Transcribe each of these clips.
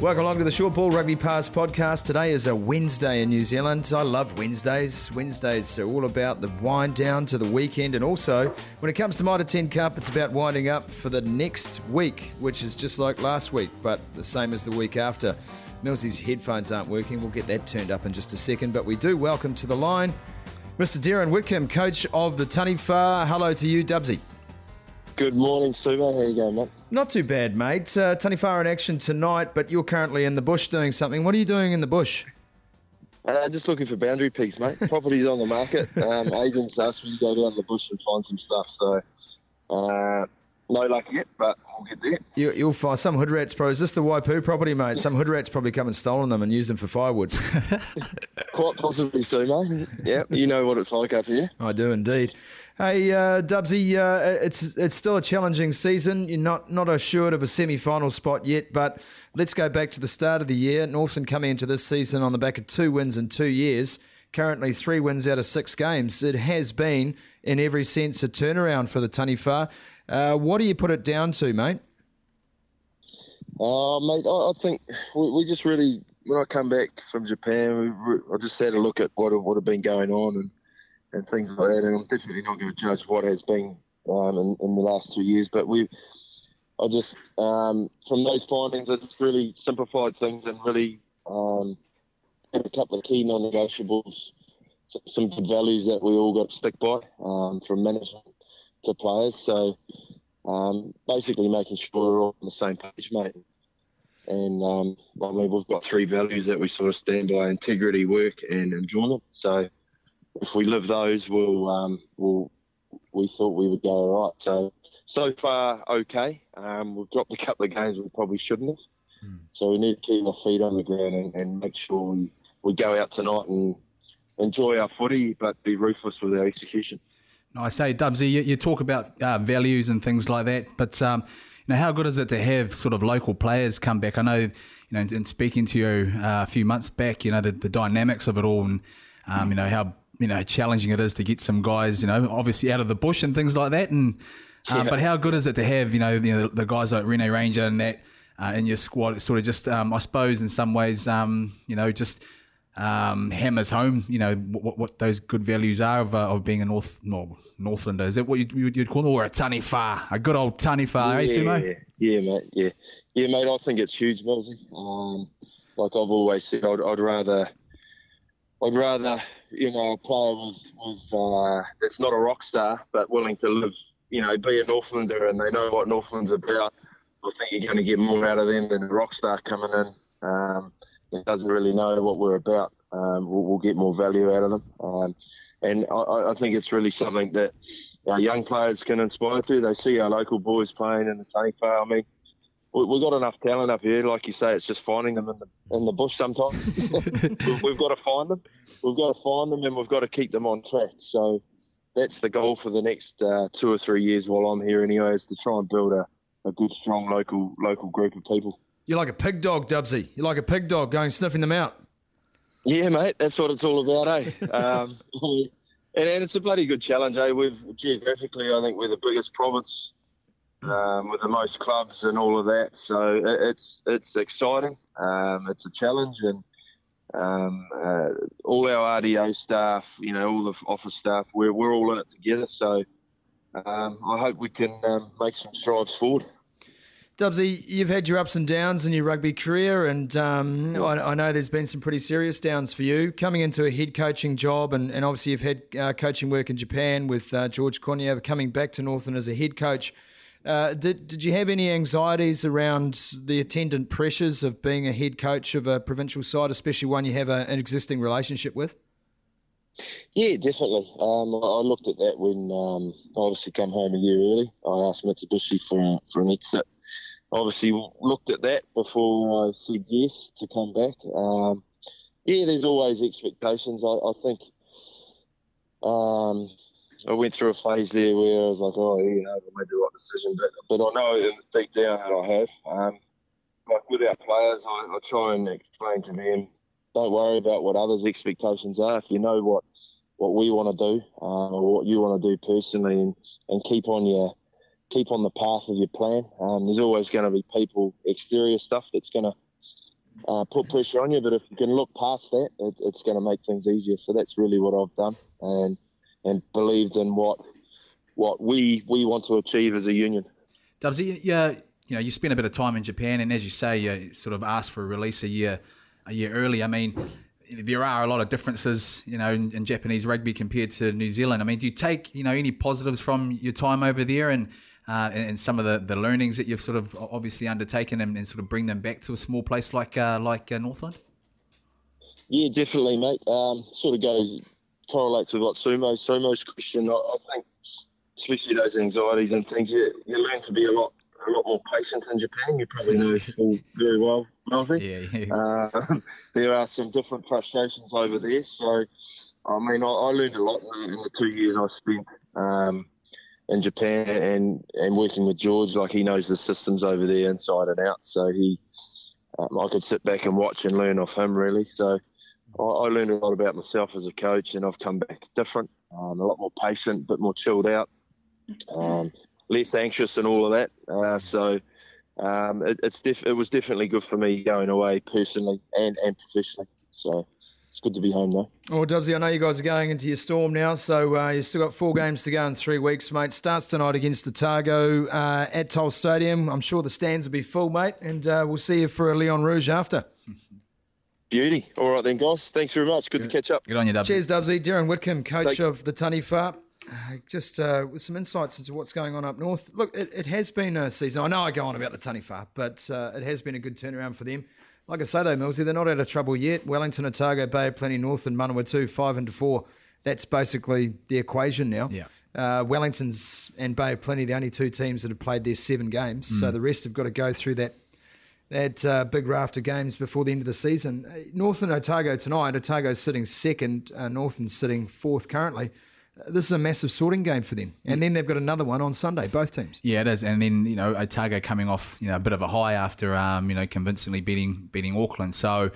Welcome along to the Short Ball Rugby Pass podcast. Today is a Wednesday in New Zealand. I love Wednesdays. Wednesdays are all about the wind down to the weekend, and also when it comes to Mitre 10 Cup, it's about winding up for the next week, which is just like last week, but the same as the week after. Millsy's headphones aren't working. We'll get that turned up in just a second, but we do welcome to the line Mr. Derren Witcombe, coach of the Taniwha. Hello to you, Dubsy. Good morning, Sumo. How you going, mate? Not too bad, mate. Uh, Taniwha in action tonight, but you're currently in the bush doing something. What are you doing in the bush? Uh, just looking for boundary peaks, mate. Properties on the market. Um, agents asked me to go down the bush and find some stuff. So, uh, no luck yet, but we'll get there. You, you'll find some hood rats, bro. Is this the Waipu property, mate? Some hood rats probably come and stolen them and used them for firewood. Quite possibly, Sumo. Yeah, you know what it's like up here. I do indeed. Hey, uh, Dubsy, uh, it's it's still a challenging season. You're not not assured of a semi-final spot yet, but let's go back to the start of the year. Northland coming into this season on the back of two wins in two years. Currently, three wins out of six games. It has been, in every sense, a turnaround for the Taniwha. Uh, what do you put it down to, mate? Oh, mate, I, I think we, we, just really when I come back from Japan, I just had a look at what what had been going on and and things like that. And I'm definitely not going to judge what has been um, in, in, the last two years, but we, I just um, from those findings, I just really simplified things and really um, had a couple of key non-negotiables, some good values that we all got to stick by um, from management to players. So um, basically, making sure we're all on the same page, mate. And um, I mean, we've got three values that we sort of stand by: integrity, work, and enjoyment. So if we live those, we'll um, we'll we thought we would go all right. So so far okay. Um, we've dropped a couple of games we probably shouldn't have. Hmm. So we need to keep our feet on the ground and, and, make sure we, we go out tonight and enjoy our footy, but be ruthless with our execution. I say, Dubsy, you, you talk about uh, values and things like that, but um, know how good is it to have sort of local players come back? I know, you know, in speaking to you uh, a few months back, you know the, the dynamics of it all, and um, you know how you know challenging it is to get some guys, you know, obviously out of the bush and things like that. And um, yeah. but how good is it to have you know, you know the guys like Rene Ranger and that uh, in your squad? sort of just um, I suppose in some ways, um, you know, just um, hammers home, you know, what, what those good values are of, uh, of being a North no, Northlander. Is that what you'd, you'd call it? Or a Taniwha, a good old Taniwha, yeah, eh? Yeah, mate, yeah. Yeah, mate, I think it's huge, Millsy. Um, like I've always said, I'd, I'd rather I'd rather, you know, a player with, with uh, that's not a rock star, but willing to live, you know, be a Northlander and they know what Northland's about. I think you're going to get more out of them than a rock star coming in um, doesn't really know what we're about. Um, we'll, we'll, get more value out of them. Um, and I, I, think it's really something that our young players can inspire to. They see our local boys playing in the Taniwha. I mean, we've got enough talent up here. Like you say, it's just finding them in the in the bush sometimes. we've got to find them. We've got to find them, and we've got to keep them on track. So that's the goal for the next uh, two or three years while I'm here. Anyway, is to try and build a, a good, strong local local group of people. You're like a pig dog, Dubsy. You're like a pig dog going sniffing them out. Yeah, mate. That's what it's all about, eh? um, and, and it's a bloody good challenge, eh? We've geographically, I think we're the biggest province um, with the most clubs and all of that. So it's it's exciting. Um, it's a challenge, and um, uh, all our RDO staff, you know, all the office staff, we're, we're all in it together. So um, I hope we can um, make some strides forward. Dubsy, you've had your ups and downs in your rugby career, and um, I, I, know there's been some pretty serious downs for you. Coming into a head coaching job, and, and obviously you've had uh, coaching work in Japan with uh, George Konia, coming back to Northern as a head coach. Uh, did, did you have any anxieties around the attendant pressures of being a head coach of a provincial side, especially one you have a, an existing relationship with? Yeah, definitely. Um, I looked at that when um, I obviously came home a year early. I asked Mitsubishi for for an exit obviously looked at that before I said yes to come back. Um, yeah, there's always expectations. I, I think um, I went through a phase there where I was like, oh, you know, I made the right decision, but but I know deep down that I have. Um, like with our players, I, I try and explain to them, don't worry about what others' expectations are. If you know what what we want to do uh, or what you want to do personally, and, and keep on your keep on the path of your plan. Um, there's always going to be people, exterior stuff that's going to uh, put pressure on you, but if you can look past that, it, it's going to make things easier. So that's really what I've done, and and believed in what what we we want to achieve as a union. Dubsy, yeah, you know, you spent a bit of time in Japan, and as you say, you sort of asked for a release a year a year early. I mean. There are a lot of differences, you know, in, in Japanese rugby compared to New Zealand. I mean, do you take, you know, any positives from your time over there, and uh, and, and, some of the, the learnings that you've sort of obviously undertaken and, and sort of bring them back to a small place like uh, like uh, Northland? Yeah, definitely, mate. Um, sort of goes correlates with what Sumo Sumo's question. I, I, think, especially those anxieties and things, you, you learn to be a lot a lot more patient in Japan. You probably know all very well, Melvin. Yeah, yeah. Uh, there are some different frustrations over there. So, I mean, I, I learned a lot in, in the two years I spent. Um, in Japan and and working with George, like he knows the systems over there inside and out. So he, um, I could sit back and watch and learn off him really. So I, I, learned a lot about myself as a coach, and I've come back different, um, a lot more patient, but more chilled out, um, less anxious, and all of that. Uh, so. Um, it, it's def- it was definitely good for me going away personally and, and professionally. So it's good to be home though. Well, Dubsy, I know you guys are going into your storm now, so uh, you've still got four games to go in three weeks, mate. Starts tonight against Otago uh, at Toll Stadium. I'm sure the stands will be full, mate, and uh, we'll see you for a Leon Rouge after. Beauty. All right then, guys. Thanks very much. Good, good. to catch up. Good on you, Dubsy. Cheers, Dubsy. Derren Witcombe, coach Thank- of the Taniwha. Uh, just uh, with some insights into what's going on up north. Look, it, it, has been a season. I know I go on about the Taniwha, but uh, it has been a good turnaround for them. Like I say though, Millsy, they're not out of trouble yet. Wellington, Otago, Bay Plenty, North, and Manawatu, five and four. That's basically the equation now. Yeah. Uh, Wellington's and Bay of Plenty, the only two teams that have played their seven games. Mm. So the rest have got to go through that that uh, big raft of games before the end of the season. Uh, North and Otago tonight. Otago's sitting second. Uh, Northern's sitting fourth currently this is a massive sorting game for them. And then they've got another one on Sunday, both teams. Yeah, it is. And then, you know, Otago coming off, you know, a bit of a high after, um, you know, convincingly beating beating Auckland. So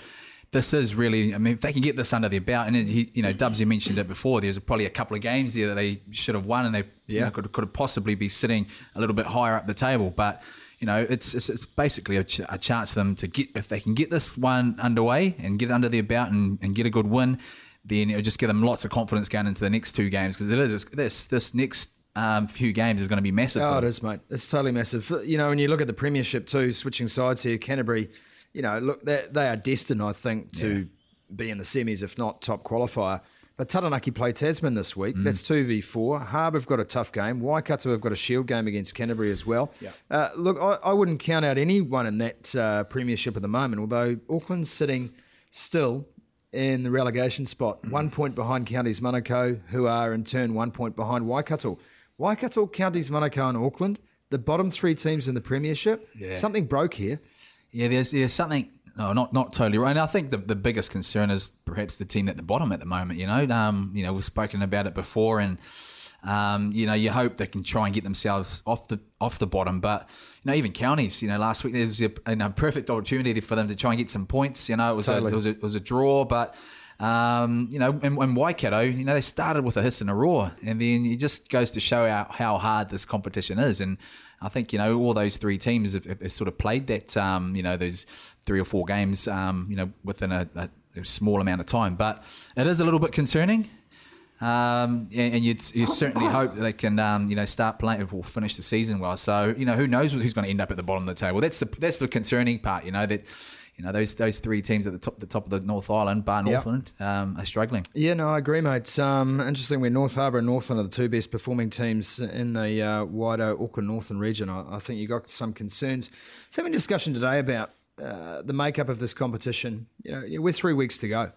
this is really, I mean, if they can get this under their belt, and, it, he, you know, Dubs, you mentioned it before, there's probably a couple of games there that they should have won and they yeah. you know, could, could possibly be sitting a little bit higher up the table. But, you know, it's, it's, it's basically a, ch- a, chance for them to get, if they can get this one underway and get it under their belt and, and get a good win, then it'll just give them lots of confidence going into the next two games because it is this this next um, few games is going to be massive. Oh, it is, mate. It's totally massive. You know, when you look at the Premiership too, switching sides here, Canterbury, you know, look, they, they are destined, I think, to yeah. be in the semis, if not top qualifier. But Taranaki play Tasman this week. Mm. That's 2v4. Harbour have got a tough game. Waikato have got a shield game against Canterbury as well. Yeah. Uh, look, I, I, wouldn't count out anyone in that uh, premiership at the moment, although Auckland's sitting still in the relegation spot, mm. one point behind Counties Manukau, who are in turn one point behind Waikato. Waikato, Counties Manukau, and Auckland, the bottom three teams in the Premiership. Yeah. Something broke here. Yeah, there's there's something. No, not not totally right. And I think the, the biggest concern is perhaps the team at the bottom at the moment. You know, um, you know, we've spoken about it before, and um, you know, you hope they can try and get themselves off the off the bottom. But you know, even counties, you know, last week there was a, a perfect opportunity for them to try and get some points. You know, it was totally. a, it was a, it was a draw, but. Um, you know, and, and Waikato, you know, they started with a hiss and a roar, and then it just goes to show how, how hard this competition is. And I think you know all those three teams have, have sort of played that, um, you know, those three or four games, um, you know, within a a small amount of time. But it is a little bit concerning. Um, and, you certainly hope they can, um, you know, start playing or finish the season well. So, you know, who knows who's going to end up at the bottom of the table? That's the that's the concerning part. You know that, you know, those those three teams at the top the top of the North Island, bar Yep. Northland, um, are struggling. Yeah, no, I agree, mate. Um, interesting, where North Harbour and Northland are the two best performing teams in the uh, wider Auckland Northern region. I, I think you got some concerns. Let's have a discussion today about uh, the makeup of this competition. You know, we're three weeks to go.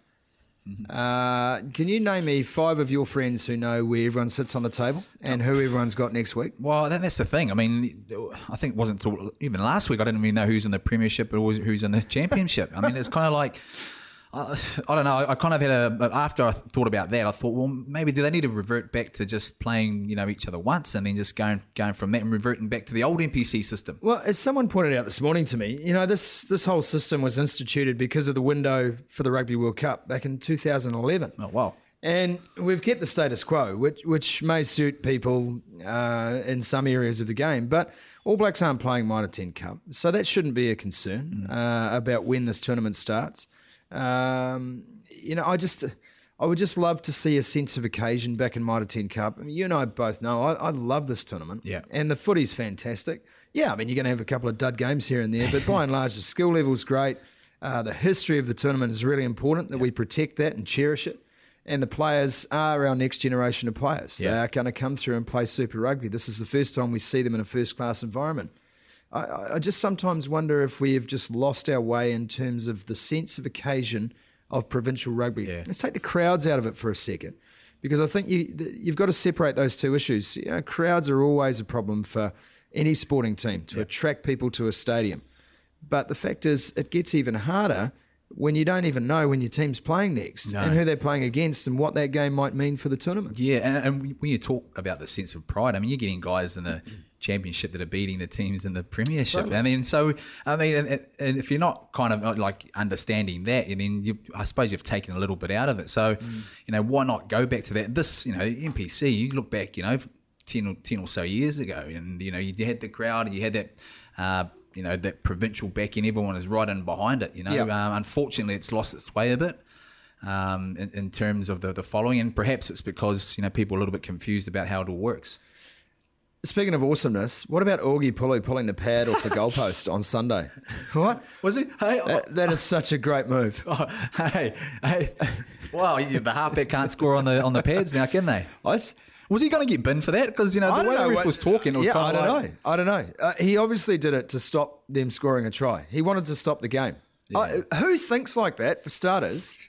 Uh, can you name me five of your friends who know where everyone sits on the table and who everyone's got next week? Well, that, that's the thing. I mean, I think it wasn't till even last week. I didn't even know who's in the Premiership or who's in the Championship. I mean, it's kind of like. Uh, I don't know. I kind of had a after I thought about that. I thought, well, maybe do they need to revert back to just playing, you know, each other once, and then just going going from that and reverting back to the old NPC system? Well, as someone pointed out this morning to me, you know, this this whole system was instituted because of the window for the Rugby World Cup back in 2011. Oh wow! And we've kept the status quo, which which may suit people uh, in some areas of the game, but All Blacks aren't playing Mitre 10 Cup, so that shouldn't be a concern uh, about when this tournament starts. Um, you know, I just I would just love to see a sense of occasion back in Mitre 10 Cup. I mean, you and I both know I, I love this tournament, Yeah. and the footy's fantastic. Yeah, I mean, you're going to have a couple of dud games here and there, but by and large, the skill level's great. Uh, the history of the tournament is really important that we protect that and cherish it. And the players are our next generation of players. They Yeah. are going to come through and play Super Rugby. This is the first time we see them in a first class environment. I- I, just sometimes wonder if we have just lost our way in terms of the sense of occasion of provincial rugby. Yeah. Let's take the crowds out of it for a second, because I think you you've got to separate those two issues. You know, crowds are always a problem for any sporting team to attract people to a stadium, but the fact is, it gets even harder when you don't even know when your team's playing next No. and who they're playing against and what that game might mean for the tournament. Yeah, and, and when you talk about the sense of pride, I mean, you're getting guys in the championship that are beating the teams in the premiership. I mean, so I mean, and, and if you're not kind of like understanding that, then you, I suppose you've taken a little bit out of it. So, you know, why not go back to that? This, you know, NPC. You look back, you know, 10 or, 10 or so years ago, and you know, you had the crowd, and you had that. Uh, you know that provincial backing, everyone is right in behind it. You know, Yeah. um, unfortunately, it's lost its way a bit um, in, in terms of the, the following, and perhaps it's because you know people are a little bit confused about how it all works. Speaking of awesomeness, what about Augie Pulu pulling the pad off the goalpost on Sunday? What? Was it? Hey, That, that is such a great move. oh, hey, hey! Wow, you- the halfback can't score on the on the pads now, can they? I Was he going to get binned for that? Because you know I the way the ref was talking, it was yeah, kind I don't like, know. I don't know. Uh, he obviously did it to stop them scoring a try. He wanted to stop the game. I- who thinks like that? For starters,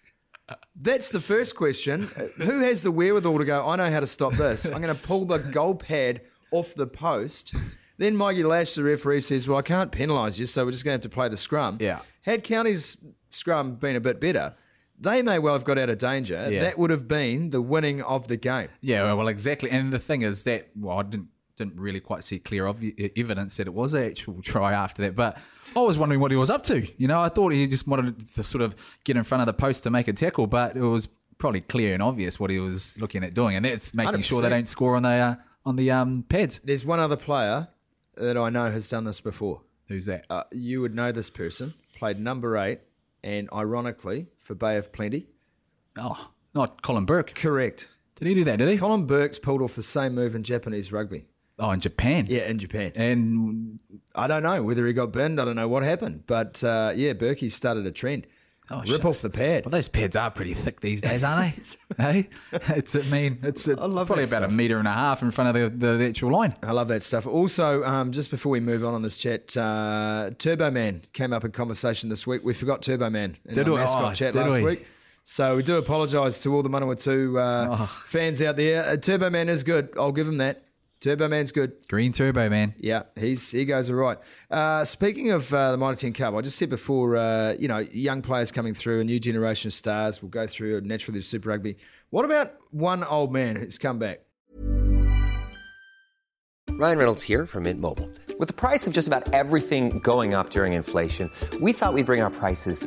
that's the first question. Uh, Who has the wherewithal to go? I know how to stop this. I'm going to pull the goal pad off the post. Then Mikey Lash, the referee, says, "Well, I can't penalise you, so we're just going to have to play the scrum." Yeah. Had County's scrum been a bit better, they may well have got out of danger. Yeah. That would have been the winning of the game. Yeah, well, exactly. And the thing is that well, I didn't didn't really quite see clear of evidence that it was an actual try after that. But I was wondering what he was up to. You know, I thought he just wanted to sort of get in front of the post to make a tackle, but it was probably clear and obvious what he was looking at doing, and that's making sure they don't score on the uh, on the um, pads. There's one other player that I know has done this before. Who's that? Uh, you would know this person. Played number eight, and ironically for Bay of Plenty. oh, not Colin Bourke. Correct. Did he do that? Did he? Colin Bourke's pulled off the same move in Japanese rugby. Oh, in Japan. Yeah, in Japan. And I don't know whether he got burned. I don't know what happened, but uh, yeah, Berkey started a trend. Oh, Rip shucks. off the pad. Well, those pads are pretty thick these days, aren't they? hey, it's I mean, it's, it's probably about a meter and a half in front of the, the, the actual line. I love that stuff. Also, um, just before we move on on this chat, uh, Turbo Man came up in conversation this week. We forgot Turbo Man in Did our we? mascot Oh, chat last we? week. So we do apologise to all the Manawatu uh, Oh. fans out there. Uh, Turbo Man is good. I'll give him that. Turbo Man's good. Green turbo, man. Yeah, he's he goes all right. Uh, speaking of uh, the Mitre 10 Cup, I just said before, uh, you know, young players coming through, a new generation of stars will go through naturally the Super Rugby. What about one old man who's come back? Ryan Reynolds here from Mint Mobile. With the price of just about everything going up during inflation, we thought we'd bring our prices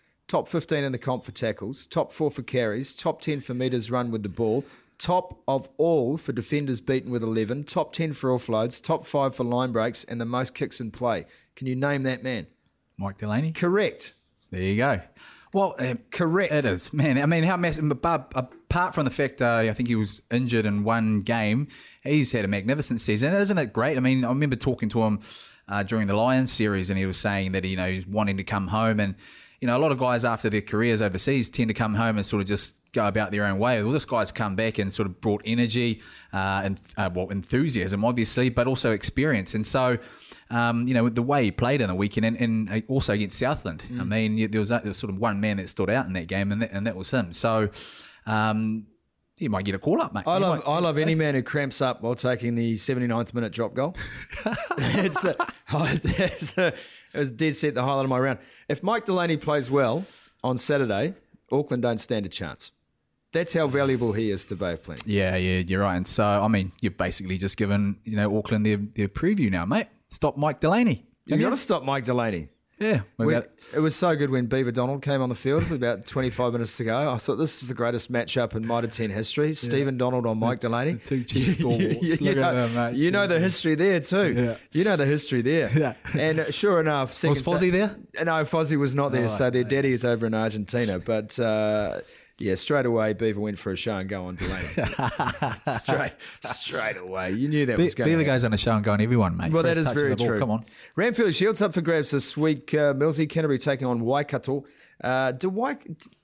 top 15 in the comp for tackles, top four for carries, top 10 for metres run with the ball, top of all for defenders beaten with 11, top 10 for offloads, top five for line breaks, and the most kicks in play. Can you name that man? Mike Delaney. Correct. There you go. Well, um, Correct. It is, man. I mean, how massive? Apart, apart from the fact, uh, I think he was injured in one game. He's had a magnificent season, isn't it great? I mean, I remember talking to him uh, during the Lions series, and he was saying that you know he's wanting to come home, and you know a lot of guys after their careers overseas tend to come home and sort of just go about their own way. Well, this guy's come back and sort of brought energy uh, and uh, well enthusiasm, obviously, but also experience, and so. Um, you know, the way he played in the weekend and, and also against Southland. I mean, there was, there was sort of one man that stood out in that game, and that, and that was him. So, um, you might get a call up, mate. I You love might- I love any man who cramps up while taking the 79th minute drop goal. it's a, it's a, it was dead set the highlight of my round. If Mike Delaney plays well on Saturday, Auckland don't stand a chance. That's how valuable he is to Bay of Plenty. Yeah, yeah, you're right. And so, I mean, you've basically just given you know Auckland their, their preview now, mate. Stop Mike Delaney. You've got to stop Mike Delaney. Yeah, we got it was so good when Beaver Donald came on the field with about 25 minutes to go. I thought this is the greatest matchup in Mitre 10 history. Stephen Donald on Mike Delaney. two chief stalwarts. you, at know, them, mate. you know the history there too. Yeah. You know the history there. Yeah. And sure enough, Was Fozzie there? No, Fozzie was not there. Oh, so their daddy is over in Argentina. But uh, yeah, straight away, Beaver went for a show and go on Delaney. straight, straight away. You knew that Be- was going to Beaver goes on a show and go on everyone, mate. well, that First is touch of very true. Come on. Ranfurly Shields up for grabs this week. Uh, Millsy Canterbury taking on Waikato. Uh, do,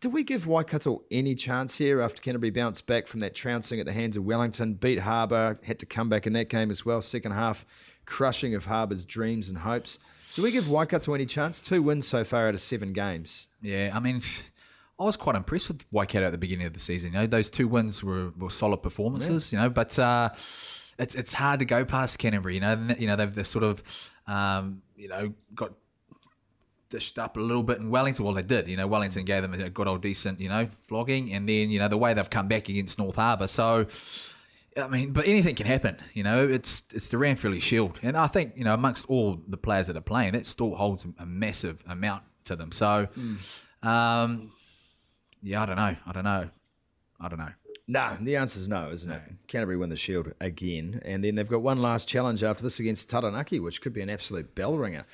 do we give Waikato any chance here after Canterbury bounced back from that trouncing at the hands of Wellington? Beat Harbour, had to come back in that game as well. Second half, crushing of Harbour's dreams and hopes. Do we give Waikato any chance? Two wins so far out of seven games. Yeah, I mean, I was quite impressed with Waikato at the beginning of the season. You know, those two wins were, were solid performances. You know, but uh, it's it's hard to go past Canterbury. You know, you know they've, they've sort of um, you know got dished up a little bit in Wellington. Well, they did. You know, Wellington gave them a good old decent you know flogging, and then you know the way they've come back against North Harbour. So. I mean, but anything can happen. You know, it's it's the Ranfurly Shield, and I think you know amongst all the players that are playing, that still holds a massive amount to them. So, um, yeah, I don't know. I don't know. I don't know. No, the answer's no, isn't it? Canterbury win the Shield again, and then they've got one last challenge after this against Taranaki, which could be an absolute bell ringer.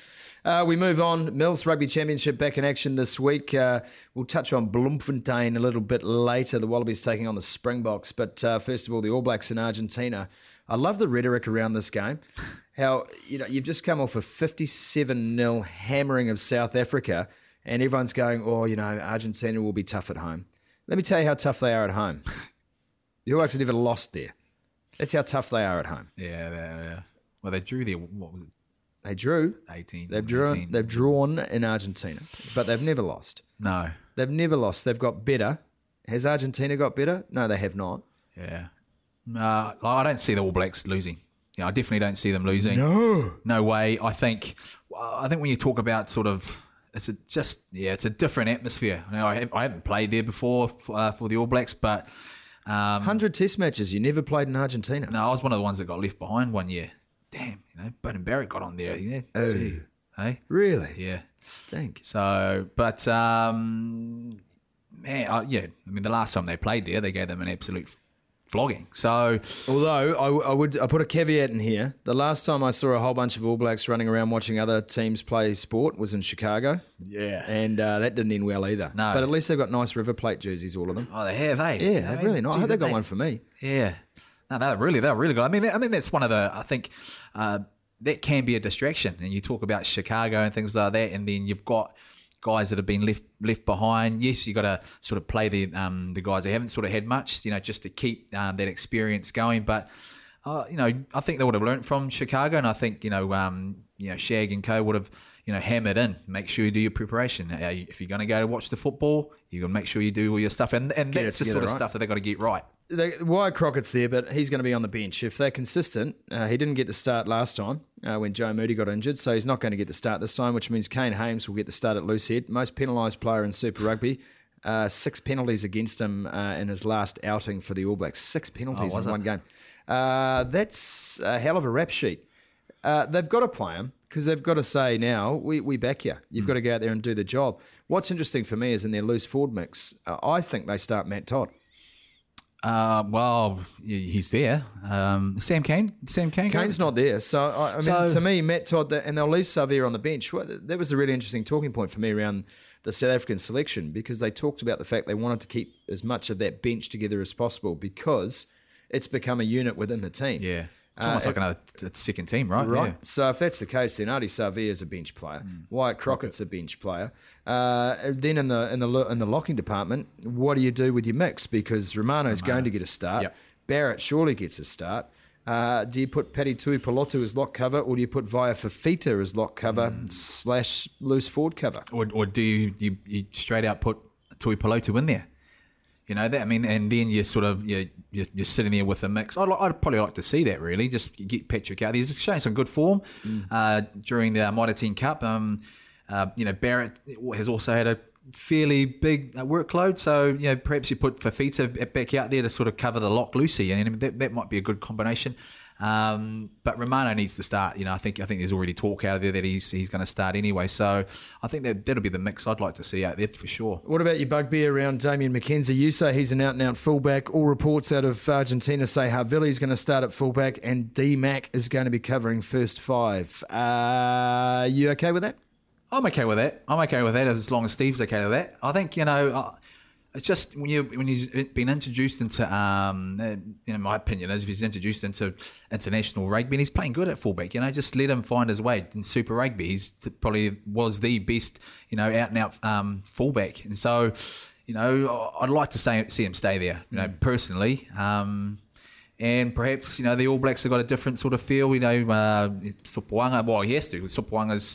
Uh, we move on. Mills Rugby Championship back in action this week. Uh, we'll touch on Bloemfontein a little bit later. The Wallabies taking on the Springboks, but uh, first of all, the All Blacks in Argentina. I love the rhetoric around this game. How you know you've just come off a fifty-seven 0 hammering of South Africa, and everyone's going, "Oh, you know, Argentina will be tough at home." Let me tell you how tough they are at home. The All Blacks have never lost there. That's how tough they are at home. Yeah, they, yeah. Well, they drew there. What was it? They drew. 18. They've drawn. 18. They've drawn in Argentina, but they've never lost. No. They've never lost. They've got better. Has Argentina got better? No, they have not. Yeah. Uh, I don't see the All Blacks losing. Yeah, I definitely don't see them losing. No. No way. I think. I think when you talk about sort of, it's a just yeah, it's a different atmosphere. You know, I, I haven't played there before for, uh, for the All Blacks, but um, Hundred Test matches. You never played in Argentina. no, I was one of the ones that got left behind one year. Damn, you know, Beauden Barrett got on there. Yeah. Gee. Hey. Really? Yeah. Stink. So, but um, man, uh, yeah. I mean, the last time they played there, they gave them an absolute flogging. So Although I, w- I would, I put a caveat in here. The last time I saw a whole bunch of All Blacks running around watching other teams play sport was in Chicago, yeah, and uh, that didn't end well either. No. but at least they've got nice River Plate jerseys, all of them. oh, they have, eh? Yeah, they're mean, really nice. I hope they got they- one for me. Yeah, no, they're really they're really good. I mean, I mean that's one of the I think uh, that can be a distraction. And you talk about Chicago and things like that, and then you've got guys that have been left left behind. Yes, you got to sort of play the um, the guys that haven't sort of had much, you know, just to keep um, that experience going. But uh, you know, I think they would have learnt from Chicago, and I think you know, um, you know, Shag and Co would have you know hammered in. Make sure you do your preparation. If you're going to go to watch the football, you got to make sure you do all your stuff, and and Get that's the sort of right? stuff that they got to get right. The, Wyatt Crockett's there, but he's going to be on the bench. If they're consistent, uh, he didn't get the start last time uh, when Joe Moody got injured, so he's not going to get the start this time, which means Kane Hames will get the start at loose head. Most penalised player in Super Rugby. Uh, six penalties against him uh, in his last outing for the All Blacks. Six penalties Oh, in it? one game. Uh, that's a hell of a rap sheet. Uh, they've got to play him because they've got to say now, we, we back you. You've Hmm. got to go out there and do the job. What's interesting for me is in their loose forward mix, uh, I think they start Matt Todd. Uh, well, he's there. Um, Sam Cane. Sam Cane. Cane's not there. So, I, I mean, So- to me, Matt Todd, and they'll leave Savea on the bench. Well, that was a really interesting talking point for me around the South African selection because they talked about the fact they wanted to keep as much of that bench together as possible because it's become a unit within the team. Yeah. It's almost Uh, like another t- second team, right? Right. Yeah. So if that's the case, then Ardie Savea is a bench player. Wyatt Crockett's a bench player. Uh, then in the in the in the locking department, what do you do with your mix? Because Romano's going to get a start. Yep. Barrett surely gets a start. Uh, do you put Paddy Tuipulotu as lock cover, or do you put Vaea Fifita as lock cover Hmm. slash loose forward cover? Or, or do you, you, you straight out put Tuipulotu in there? You know that I mean, and then you're sort of you you're, you're sitting there with a mix. I'd, I'd probably like to see that really. Just get Patrick out there. He's showing some good form uh, during the Mitre Ten Cup. Um, uh, you know Barrett has also had a fairly big uh, workload, so you know perhaps you put Fifita back out there to sort of cover the lock Lucy, and that, that might be a good combination. Um, but Romano needs to start. You know, I think I think there's already talk out there that he's he's going to start anyway. So I think that that'll be the mix I'd like to see out there for sure. What about your bugbear around Damian McKenzie? You say he's an out and out fullback. All reports out of Argentina say Havili's going to start at fullback and D Mac is going to be covering first five. Uh, you okay with that? I'm okay with that. I'm okay with that as long as Steve's okay with that. I think you know. Uh, it's just when you when he's been introduced into, um, uh, in my opinion, is if he's introduced into international rugby and he's playing good at fullback, you know, just let him find his way in Super Rugby. He's t- probably was the best, you know, out and out um, fullback, and so, you know, I'd like to say, see him stay there, you know, personally. Um, and perhaps you know the All Blacks have got a different sort of feel. You know, uh, Sopoaga. Well, he has to.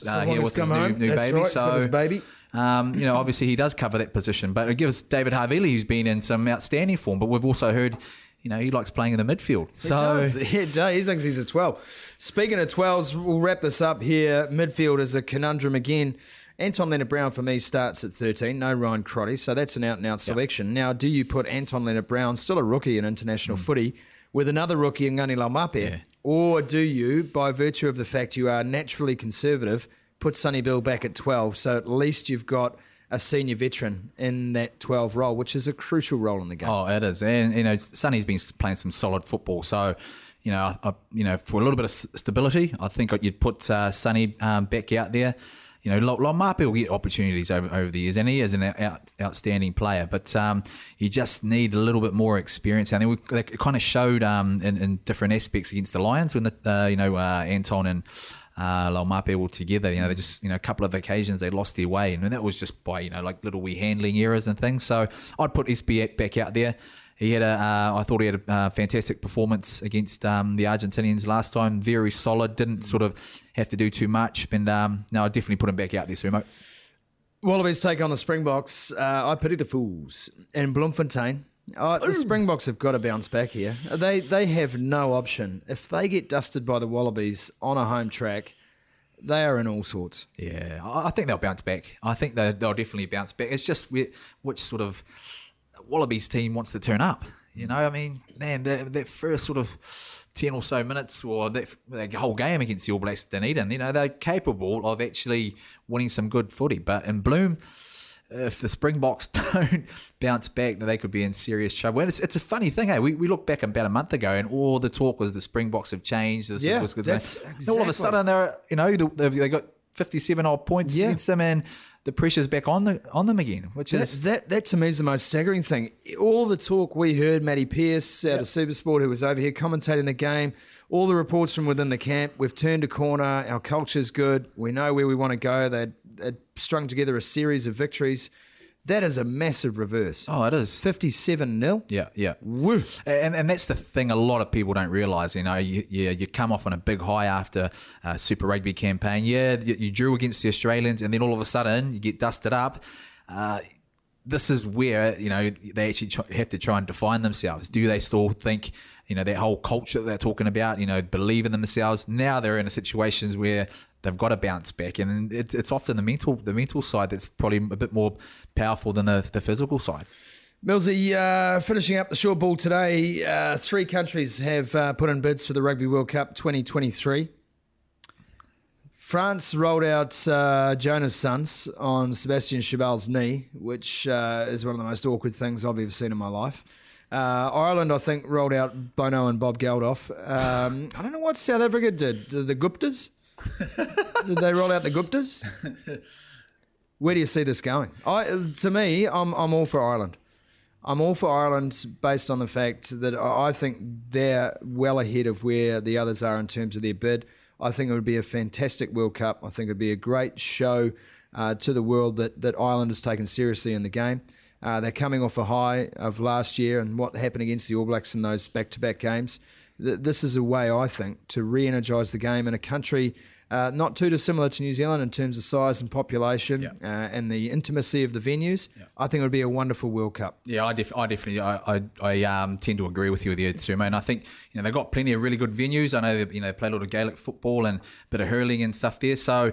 Uh, here with his new, new baby. right, so his baby. Um, you know, obviously he does cover that position, but it gives David Havili, who's been in some outstanding form. But we've also heard, you know, he likes playing in the midfield. He So does. He does. He thinks he's a 12. Speaking of 12s, we'll wrap this up here. Midfield is a conundrum again. Anton Lienert-Brown for me starts at 13. No Ryan Crotty, so that's an out and out selection. Now, do you put Anton Lienert-Brown, still a rookie in international footy, with another rookie in Ngani Laumape? Yeah. Or do you, by virtue of the fact you are naturally conservative, put Sonny Bill back at 12? So at least you've got a senior veteran in that 12 role, which is a crucial role in the game. Oh, it is, and you know, Sonny's been playing some solid football. So, you know, I, you know, for a little bit of stability, I think you'd put uh, Sonny um, back out there. You know, Laumape will get opportunities over, over the years, and he is an out, outstanding player. But um, you just need a little bit more experience. And then we they kind of showed um, in, in different aspects against the Lions when the uh, you know uh, Anton and uh, Laumape were together. You know, they just you know a couple of occasions they lost their way, and that was just by you know like little wee handling errors and things. So I'd put SB back out there. He had a, uh, I thought he had a uh, fantastic performance against um, the Argentinians last time. Very solid. Didn't sort of have to do too much. And um, no, I definitely put him back out there, Sumo. Wallabies take on the Springboks. Uh, I pity the fools. And Bloemfontein, uh, the Springboks have got to bounce back here. They they have no option. If they get dusted by the Wallabies on a home track, they are in all sorts. Yeah, I think they'll bounce back. I think they- they'll definitely bounce back. It's just whi- which sort of Wallabies team wants to turn up. You know, I mean, man, that, that first sort of 10 or so minutes or that, that whole game against the All Blacks at Dunedin, you know, they're capable of actually winning some good footy. But in Bloom, if the Springboks don't bounce back, they could be in serious trouble. And it's, it's a funny thing, hey. We, we look back about a month ago, and all the talk was the Springboks have changed. This Yeah, was good. And All of a sudden, they're you know they they got fifty seven odd points Yeah. against them, and the pressure's back on the on them again, which That, is that, that to me is the most staggering thing. All the talk we heard, Matty Pierce out of Supersport, who was over here commentating the game, all the reports from within the camp, we've turned a corner, our culture's good, we know where we want to go. They'd, they'd strung together a series of victories. That is a massive reverse. oh, it is 57 nil. Yeah, yeah. Woo. And, and that's the thing a lot of people don't realise. You know, you, you, you come off on a big high after a Super Rugby campaign. Yeah, you, you drew against the Australians, and then all of a sudden you get dusted up. Uh, this is where, you know, they actually try, have to try and define themselves. Do they still think, you know, that whole culture that they're talking about, you know, believe in themselves? Now they're in a situations where they've got to bounce back. And it's, it's often the mental the mental side that's probably a bit more powerful than the, the physical side. Millsy, uh, finishing up the short ball today, uh, three countries have uh, put in bids for the Rugby World Cup 2023. France rolled out uh, Jonah's Sons on Sebastian Chabal's knee, which uh, is one of the most awkward things I've ever seen in my life. Uh, Ireland, I think, rolled out Bono and Bob Geldof. Um, I don't know what South Africa did. Did the Guptas? did they roll out the Guptas? Where do you see this going? I, to me, I'm, I'm all for Ireland. I'm all for Ireland based on the fact that I I think they're well ahead of where the others are in terms of their bid. I think it would be a fantastic World Cup. I think it would be a great show uh, to the world that, that Ireland is taken seriously in the game. Uh, they're coming off a high of last year and what happened against the All Blacks in those back to back games. Th- This is a way, I think, to re energise the game in a country uh, not too dissimilar to New Zealand in terms of size and population uh, and the intimacy of the venues. I think it would be a wonderful World Cup. Yeah, I, def- I definitely, I, I, I um, tend to agree with you there, Sumo. And I think you know they've got plenty of really good venues. I know you know they play a lot of Gaelic football and a bit of hurling and stuff there. So,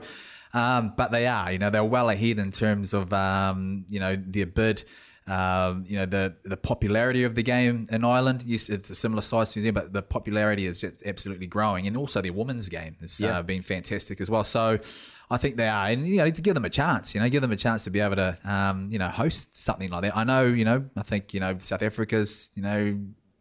um, but they are, you know, they're well ahead in terms of um, you know their bid. Um, you know the the popularity of the game in Ireland. Yes, it's a similar size to New Zealand, but the popularity is just absolutely growing, and also their women's game has uh, been fantastic as well. So I think they are, and you know, to give them a chance, you know, give them a chance to be able to, um, you know, host something like that. I know, you know, I think you know South Africa's, you know,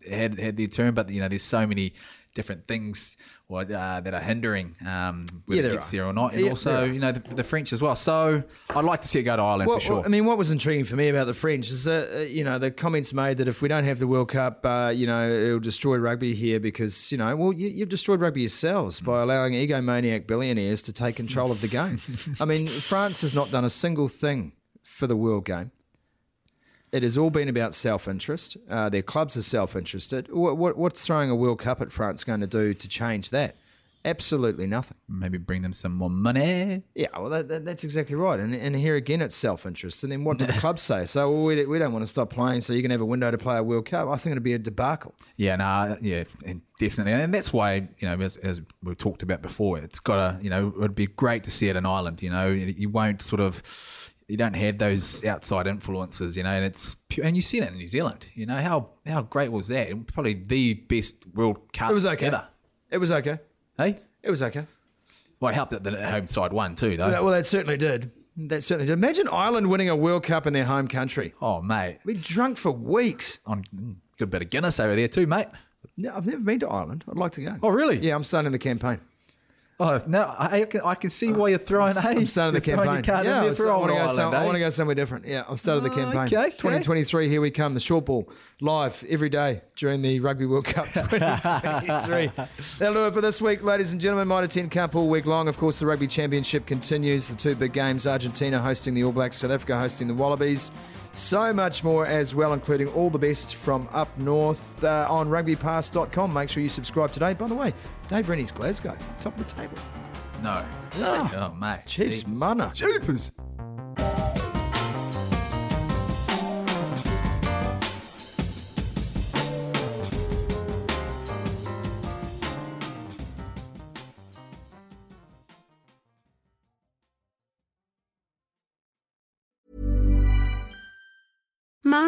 had had their turn, but you know, there's so many different things or, uh, that are hindering um, whether Yeah, it there gets are. there or not, and Yeah, also you know the, the French as well. So I'd like to see it go to Ireland Well, for sure. I mean, what was intriguing for me about the French is that, uh, you know, the comments made that if we don't have the World Cup, uh, you know, it'll destroy rugby here because, you know, well, you, you've destroyed rugby yourselves by allowing egomaniac billionaires to take control of the game. I mean, France has not done a single thing for the World Game. It has all been about self interest. Uh, their clubs are self interested. What, what, what's throwing a World Cup at France going to do to change that? Absolutely nothing. Maybe bring them some more money. Yeah, well, that, that, that's exactly right. And, and here again, it's self interest. And then what do the clubs say? So well, we, we don't want to stop playing, so you can have a window to play a World Cup. I think it'd be a debacle. Yeah, no, yeah, and definitely, and that's why you know, as, as we talked about before, it's got to, you know, it would be great to see it in Ireland. You know, you won't sort of, you don't have those outside influences, you know, and it's pure, and you see that in New Zealand. You know how how great was that? Probably the best World Cup. It was okay. ever. It was okay. Hey, It was okay. well, it helped that the home side won too, though. That- well, that certainly did. That certainly did. Imagine Ireland winning a World Cup in their home country. oh, mate, We'd drunk for weeks. on mm, good bit of Guinness over there too, mate. No, I've never been to Ireland. I'd like to go. Oh, really? Yeah, I'm starting the campaign. Oh no, I, can, I can see uh, why you're throwing. hey, I'm starting the campaign. Your card in yeah, I want to go. Ireland, I want to go somewhere different. Yeah, started the Oh, campaign. okay, okay. 2023, here we come. The short ball live every day during the Rugby World Cup 2023. That'll do it for this week, ladies and gentlemen. Mitre 10 Cup all week long. Of course, the Rugby Championship continues. The two big games: Argentina hosting the All Blacks, South Africa hosting the Wallabies. So much more as well, including all the best from up north uh, on rugbypass.com. Make sure you subscribe today. By the way, Dave Rennie's Glasgow, top of the table. No. Ah. Oh, mate. Chiefs, mana. Jeepers.